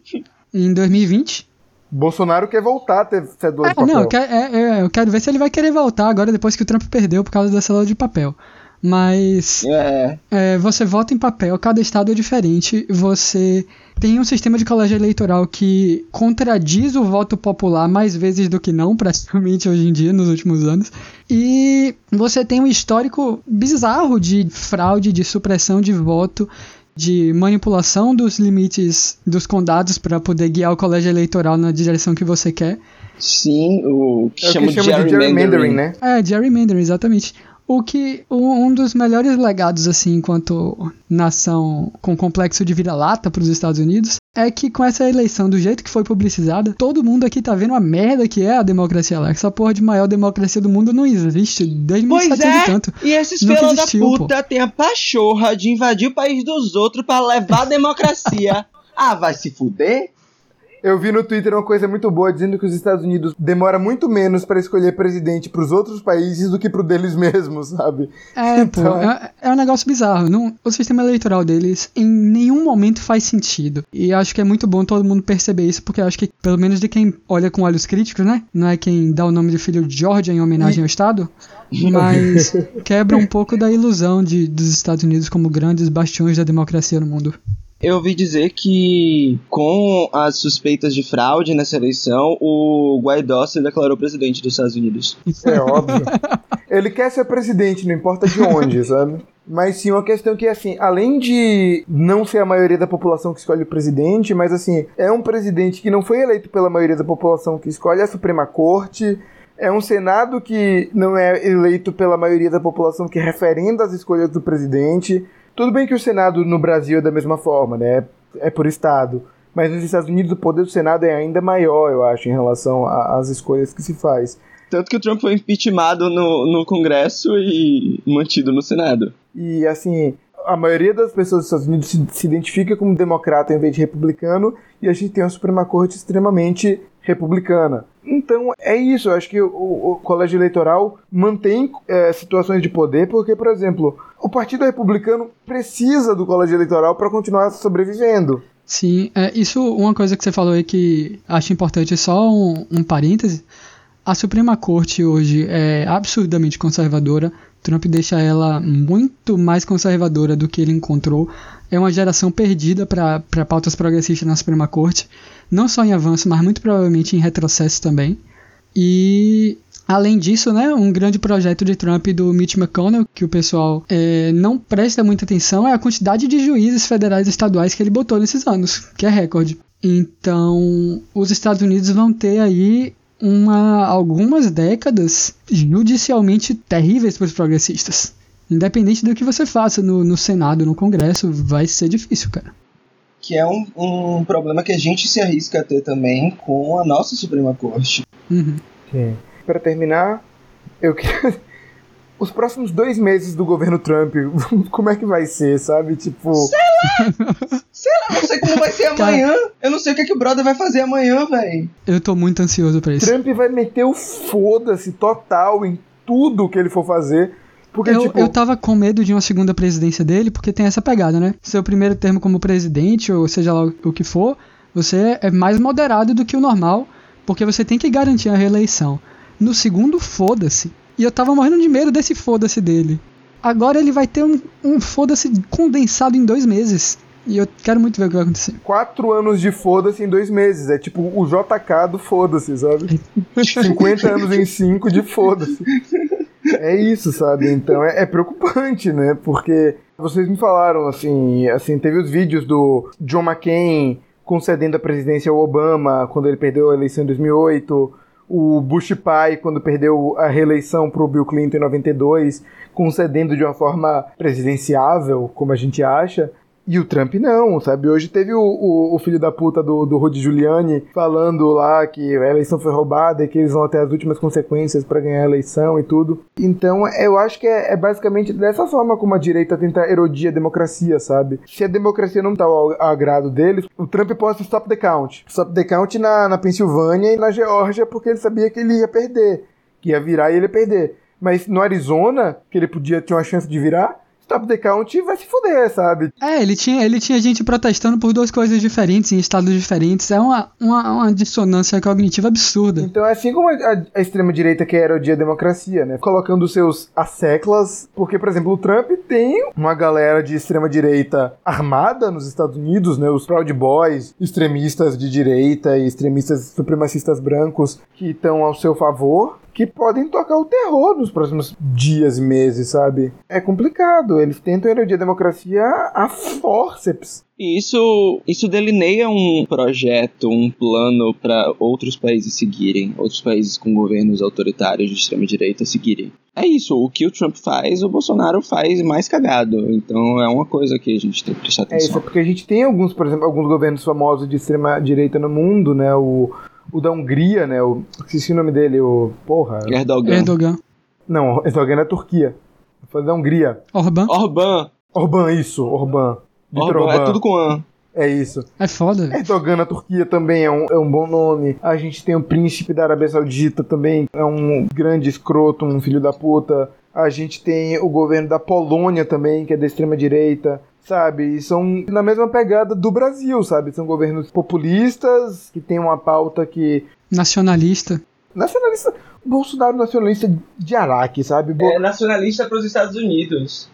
em 2020. Bolsonaro quer voltar a ter cédula é, de papel. Não, eu quero, é, é, eu quero ver se ele vai querer voltar agora depois que o Trump perdeu por causa da cédula de papel. Mas é. É, você vota em papel, cada estado é diferente. Você tem um sistema de colégio eleitoral que contradiz o voto popular mais vezes do que não, praticamente hoje em dia, nos últimos anos. E você tem um histórico bizarro de fraude, de supressão de voto de manipulação dos limites dos condados para poder guiar o colégio eleitoral na direção que você quer. Sim, o que, é chama, que chama de gerrymandering, né? É, gerrymandering, exatamente. O que um dos melhores legados assim enquanto nação com complexo de vira-lata para os Estados Unidos é que com essa eleição do jeito que foi publicizada, todo mundo aqui tá vendo a merda que é a democracia lá. Essa porra de maior democracia do mundo não existe desde pois 1700 é, e tanto. E esses filhos da puta têm a pachorra de invadir o país dos outros para levar a democracia. ah, vai se fuder? Eu vi no Twitter uma coisa muito boa dizendo que os Estados Unidos demora muito menos para escolher presidente para os outros países do que para o deles mesmos, sabe? É, então... pô, é, é, um negócio bizarro. Não, o sistema eleitoral deles em nenhum momento faz sentido. E acho que é muito bom todo mundo perceber isso, porque acho que, pelo menos de quem olha com olhos críticos, né? Não é quem dá o nome de filho de Georgia em homenagem ao Estado, mas quebra um pouco da ilusão de, dos Estados Unidos como grandes bastiões da democracia no mundo. Eu ouvi dizer que, com as suspeitas de fraude nessa eleição, o Guaidó se declarou presidente dos Estados Unidos. Isso é óbvio. Ele quer ser presidente, não importa de onde, sabe? Mas sim, uma questão que, assim, além de não ser a maioria da população que escolhe o presidente, mas, assim, é um presidente que não foi eleito pela maioria da população que escolhe a Suprema Corte, é um Senado que não é eleito pela maioria da população que referenda as escolhas do presidente. Tudo bem que o Senado no Brasil é da mesma forma, né? É por Estado. Mas nos Estados Unidos o poder do Senado é ainda maior, eu acho, em relação às escolhas que se faz. Tanto que o Trump foi impeachmentado no, no Congresso e mantido no Senado. E assim, a maioria das pessoas dos Estados Unidos se, se, identifica como democrata em vez de republicano, e a gente tem uma Suprema Corte extremamente republicana. Então é isso, eu acho que o, o colégio eleitoral mantém é, situações de poder, porque, por exemplo, o Partido Republicano precisa do colégio eleitoral para continuar sobrevivendo. Sim, é, isso uma coisa que você falou aí que acho importante, só um, um parêntese. A Suprema Corte hoje é absurdamente conservadora. Trump deixa ela muito mais conservadora do que ele encontrou. É uma geração perdida para pautas progressistas na Suprema Corte, não só em avanço, mas muito provavelmente em retrocesso também. E Além disso, né, um grande projeto de Trump do Mitch McConnell, que o pessoal é, não presta muita atenção, é a quantidade de juízes federais e estaduais que ele botou nesses anos, que é recorde. Então, os Estados Unidos vão ter aí uma, algumas décadas judicialmente terríveis para os progressistas. Independente do que você faça no, no Senado, no Congresso, vai ser difícil, cara que é um, um, problema que a gente se arrisca a ter também com a nossa Suprema Corte. Uhum. Sim para terminar, eu queria. Os próximos dois meses do governo Trump, como é que vai ser, sabe? Tipo. Sei lá! sei lá, não sei como vai ser amanhã. Cara, eu não sei o que, é que o brother vai fazer amanhã, velho. Eu tô muito ansioso pra isso. Trump vai meter o foda-se total em tudo que ele for fazer. Porque, eu, tipo... eu tava com medo de uma segunda presidência dele, porque tem essa pegada, né? Seu primeiro termo como presidente, ou seja lá o que for, você é mais moderado do que o normal, porque você tem que garantir a reeleição. No segundo, foda-se. E eu tava morrendo de medo desse foda-se dele. Agora ele vai ter um, um foda-se condensado em dois meses. E eu quero muito ver o que vai acontecer. Quatro anos de foda-se em dois meses. É tipo o JK do foda-se, sabe? 50 anos em cinco de foda-se. É isso, sabe? Então é, é, preocupante, né? Porque vocês me falaram, assim, assim, teve os vídeos do John McCain concedendo a presidência ao Obama quando ele perdeu a eleição em 2008 o Bush pai, quando perdeu a reeleição para o Bill Clinton em 92, concedendo de uma forma presidenciável, como a gente acha, e o Trump não, sabe? Hoje teve o, o, o, filho da puta do, do Rudy Giuliani falando lá que a eleição foi roubada e que eles vão até as últimas consequências para ganhar a eleição e tudo. Então eu acho que é, é, basicamente dessa forma como a direita tenta erodir a democracia, sabe? Se a democracia não tá ao, ao agrado deles, o Trump posta stop the count. Stop the count na, na Pensilvânia e na Geórgia porque ele sabia que ele ia perder, que ia virar e ele ia perder. Mas no Arizona, que ele podia ter uma chance de virar, Stop the Count vai se fuder, sabe? É, ele tinha, ele tinha gente protestando por duas coisas diferentes, em estados diferentes. É uma, uma, uma dissonância cognitiva absurda. Então é assim como a, a extrema-direita quer erodir a democracia, né? Colocando seus asseclas. Porque, por exemplo, o Trump tem uma galera de extrema-direita armada nos Estados Unidos, né? Os Proud Boys, extremistas de direita e extremistas supremacistas brancos que estão ao seu favor que podem tocar o terror nos próximos dias e meses, sabe? É complicado. Eles tentam erodir a democracia a forceps. E isso, isso delineia um projeto, um plano para outros países seguirem, outros países com governos autoritários de extrema-direita seguirem. É isso, o que o Trump faz, o Bolsonaro faz mais cagado. Então é uma coisa que a gente tem que prestar atenção. É isso, porque a gente tem alguns, por exemplo, alguns governos famosos de extrema-direita no mundo, né? O o da Hungria, né? O, esqueci o nome dele, o. Porra. Erdogan. Erdogan. Não, Erdogan é Turquia. Foi da Hungria. Orbán. Orbán. Orbán, isso, Orbán. Orbán, Orbán. é tudo com An. É isso. É foda. Erdogan na Turquia também é um, é um bom nome. A gente tem o príncipe da Arábia Saudita também, é um grande escroto, um filho da puta. A gente tem o governo da Polônia também, que é da extrema direita sabe? E são na mesma pegada do Brasil, sabe? São governos populistas que têm uma pauta que. Nacionalista. Nacionalista. Bolsonaro nacionalista de Araque, sabe? Bo... É nacionalista para os Estados Unidos.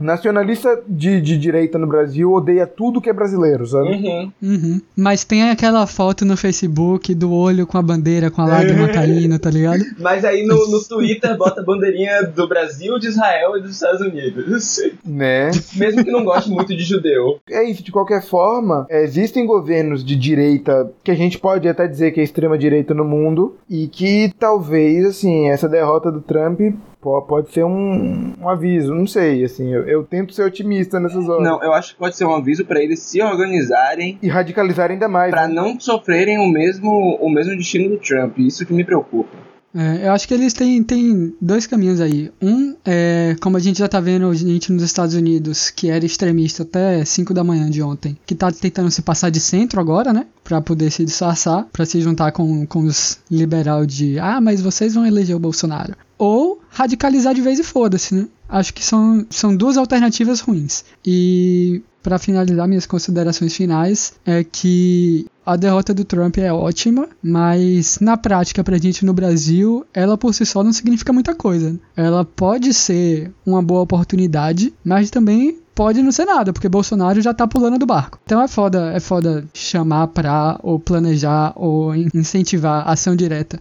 Nacionalista de, de direita no Brasil odeia tudo que é brasileiro, sabe? Uhum. Uhum. Mas tem aquela foto no Facebook do olho com a bandeira, com a lágrima caindo, tá ligado? Mas aí no, no Twitter bota a bandeirinha do Brasil, de Israel e dos Estados Unidos. Né? Mesmo que não goste muito de judeu. É isso, de qualquer forma, existem governos de direita que a gente pode até dizer que é extrema direita no mundo e que talvez, assim, essa derrota do Trump pode ser um, um aviso, não sei, assim, eu, eu, tento ser otimista nessas horas. Não, eu acho que pode ser um aviso para eles se organizarem e radicalizarem ainda mais. Para né? não sofrerem o mesmo, o mesmo destino do Trump, isso que me preocupa. É, eu acho que eles têm, têm dois caminhos aí. Um é, como a gente já tá vendo gente nos Estados Unidos, que era extremista até 5 da manhã de ontem, que tá tentando se passar de centro agora, né? Pra poder se disfarçar, pra se juntar com, com os liberal de ah, mas vocês vão eleger o Bolsonaro. Ou radicalizar de vez e foda-se, né? Acho que são, são duas alternativas ruins. E para finalizar minhas considerações finais é que a derrota do Trump é ótima, mas na prática pra gente no Brasil, ela por si só não significa muita coisa. Ela pode ser uma boa oportunidade, mas também pode não ser nada, porque Bolsonaro já tá pulando do barco. Então é foda, é foda chamar pra ou planejar ou incentivar ação direta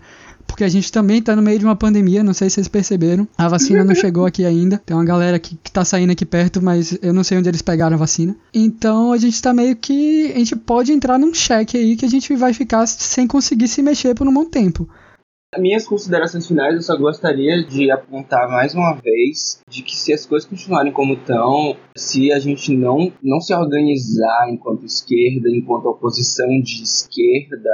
porque a gente também tá no meio de uma pandemia, não sei se vocês perceberam. A vacina não chegou aqui ainda. Tem uma galera que, que tá saindo aqui perto, mas eu não sei onde eles pegaram a vacina. Então a gente tá meio que. A gente pode entrar num cheque aí que a gente vai ficar sem conseguir se mexer por um bom tempo. Minhas considerações finais, eu só gostaria de apontar mais uma vez de que se as coisas continuarem como estão, se a gente não, não se organizar enquanto esquerda, enquanto oposição de esquerda,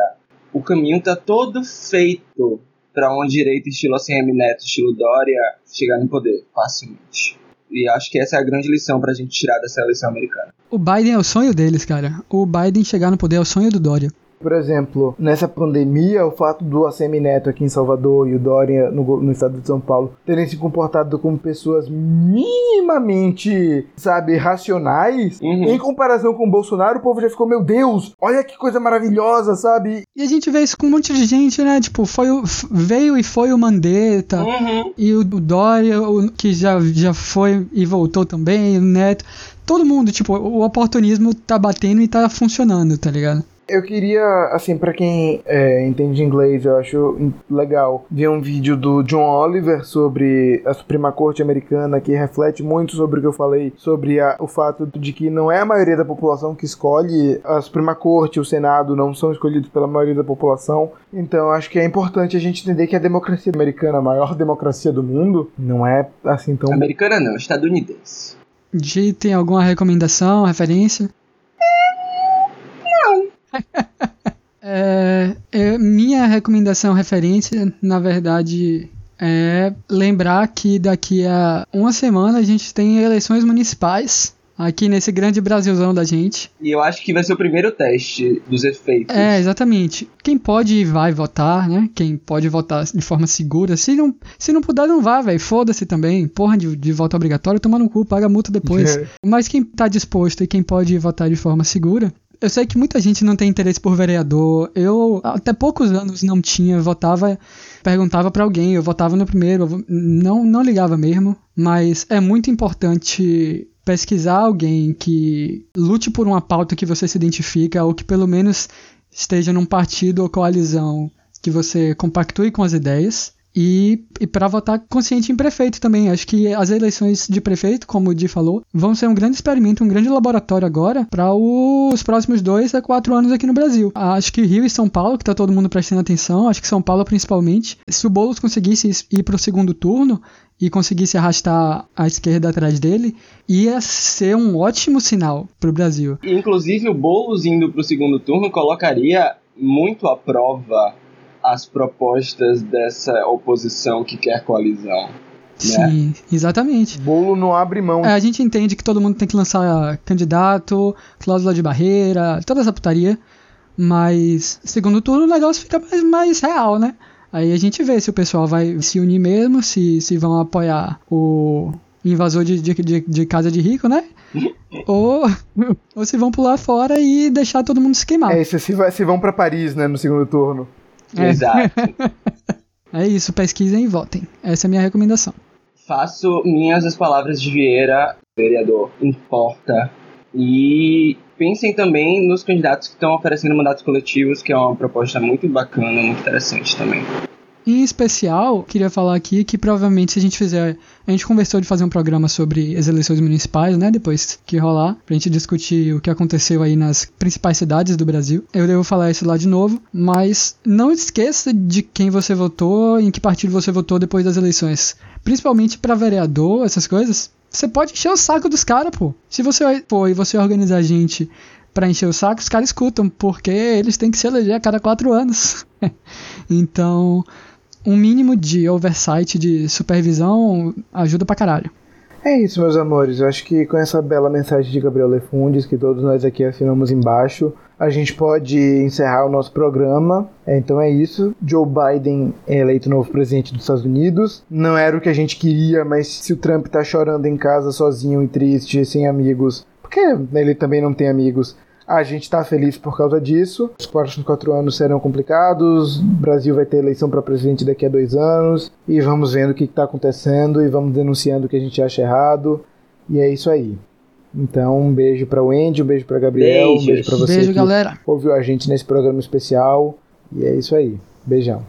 o caminho tá todo feito para uma direita estilo ACM Neto, estilo Dória, chegar no poder facilmente. E acho que essa é a grande lição pra gente tirar dessa eleição americana. O Biden é o sonho deles, cara. O Biden chegar no poder é o sonho do Dória. Por exemplo, nessa pandemia, o fato do ACM Neto aqui em Salvador e o Dória no, no estado de São Paulo terem se comportado como pessoas minimamente, sabe, racionais, uhum. em comparação com o Bolsonaro, o povo já ficou, meu Deus, olha que coisa maravilhosa, sabe? E a gente vê isso com um monte de gente, né? Tipo, foi o, veio e foi o Mandetta, uhum. e o, o Dória, o, que já, já foi e voltou também, o Neto. Todo mundo, tipo, o oportunismo tá batendo e tá funcionando, tá ligado? Eu queria, assim, para quem é, entende inglês, eu acho legal ver um vídeo do John Oliver sobre a Suprema Corte Americana que reflete muito sobre o que eu falei sobre a, o fato de que não é a maioria da população que escolhe a Suprema Corte, o Senado não são escolhidos pela maioria da população. Então acho que é importante a gente entender que a democracia americana, a maior democracia do mundo, não é assim tão. Americana não, estadunidense. G tem alguma recomendação, referência? é, é, minha recomendação referência, na verdade, é lembrar que daqui a uma semana a gente tem eleições municipais aqui nesse grande Brasilzão da gente. E eu acho que vai ser o primeiro teste dos efeitos. É, exatamente. Quem pode e vai votar, né? Quem pode votar de forma segura. Se não, se não puder, não vá, velho. Foda-se também. Porra de, de voto obrigatório, toma no cu, paga multa depois. É. Mas quem tá disposto e quem pode votar de forma segura, eu sei que muita gente não tem interesse por vereador. Eu, até poucos anos, não tinha. Votava, perguntava para alguém. Eu votava no primeiro. Não, não ligava mesmo. Mas é muito importante pesquisar alguém que lute por uma pauta que você se identifica ou que pelo menos esteja num partido ou coalizão que você compactue com as ideias e, e para votar consciente em prefeito também. Acho que as eleições de prefeito, como o Di falou, vão ser um grande experimento, um grande laboratório agora para os próximos dois a quatro anos aqui no Brasil. Acho que Rio e São Paulo, que tá todo mundo prestando atenção, acho que São Paulo principalmente, se o Boulos conseguisse ir para o segundo turno, e conseguisse arrastar a esquerda atrás dele, ia ser um ótimo sinal para o Brasil. Inclusive, o Boulos indo para o segundo turno colocaria muito à prova as propostas dessa oposição que quer coalizão. Né? Sim, exatamente. Bolo não abre mão. É, a gente entende que todo mundo tem que lançar candidato, cláusula de barreira, toda essa putaria. Mas, segundo turno, o negócio fica mais, mais real, né? Aí a gente vê se o pessoal vai se unir mesmo, se, se vão apoiar o invasor de, de, de, de casa de rico, né? ou, ou se vão pular fora e deixar todo mundo se queimar. É, se, se, se vão para Paris, né, no segundo turno. É. Exato. é isso, pesquisem e votem. Essa é a minha recomendação. Faço minhas as palavras de Vieira, vereador, importa. E pensem também nos candidatos que estão oferecendo mandatos coletivos, que é uma proposta muito bacana, muito interessante também. Em especial, queria falar aqui que provavelmente se a gente fizer. A gente conversou de fazer um programa sobre as eleições municipais, né? Depois que rolar, pra gente discutir o que aconteceu aí nas principais cidades do Brasil. Eu devo falar isso lá de novo, mas não esqueça de quem você votou, em que partido você votou depois das eleições. Principalmente para vereador, essas coisas. Você pode encher o saco dos caras, pô. Se você for e você organizar gente para encher o saco, os caras escutam, porque eles têm que se eleger a cada quatro anos. então, um mínimo de oversight, de supervisão, ajuda pra caralho. É isso, meus amores. Eu acho que com essa bela mensagem de Gabriel Lefundes, que todos nós aqui assinamos embaixo, a gente pode encerrar o nosso programa. Então é isso. Joe Biden é eleito novo presidente dos Estados Unidos. Não era o que a gente queria, mas se o Trump tá chorando em casa sozinho e triste, sem amigos, porque ele também não tem amigos, a gente está feliz por causa disso. Os próximos quatro anos serão complicados. O Brasil vai ter eleição para presidente daqui a dois anos. E vamos vendo o que está acontecendo e vamos denunciando o que a gente acha errado. E é isso aí. Então, um beijo para o Andy, um beijo para Gabriel, Beijos. um beijo para você Beijo, que galera. ouviu a gente nesse programa especial. E é isso aí. Beijão.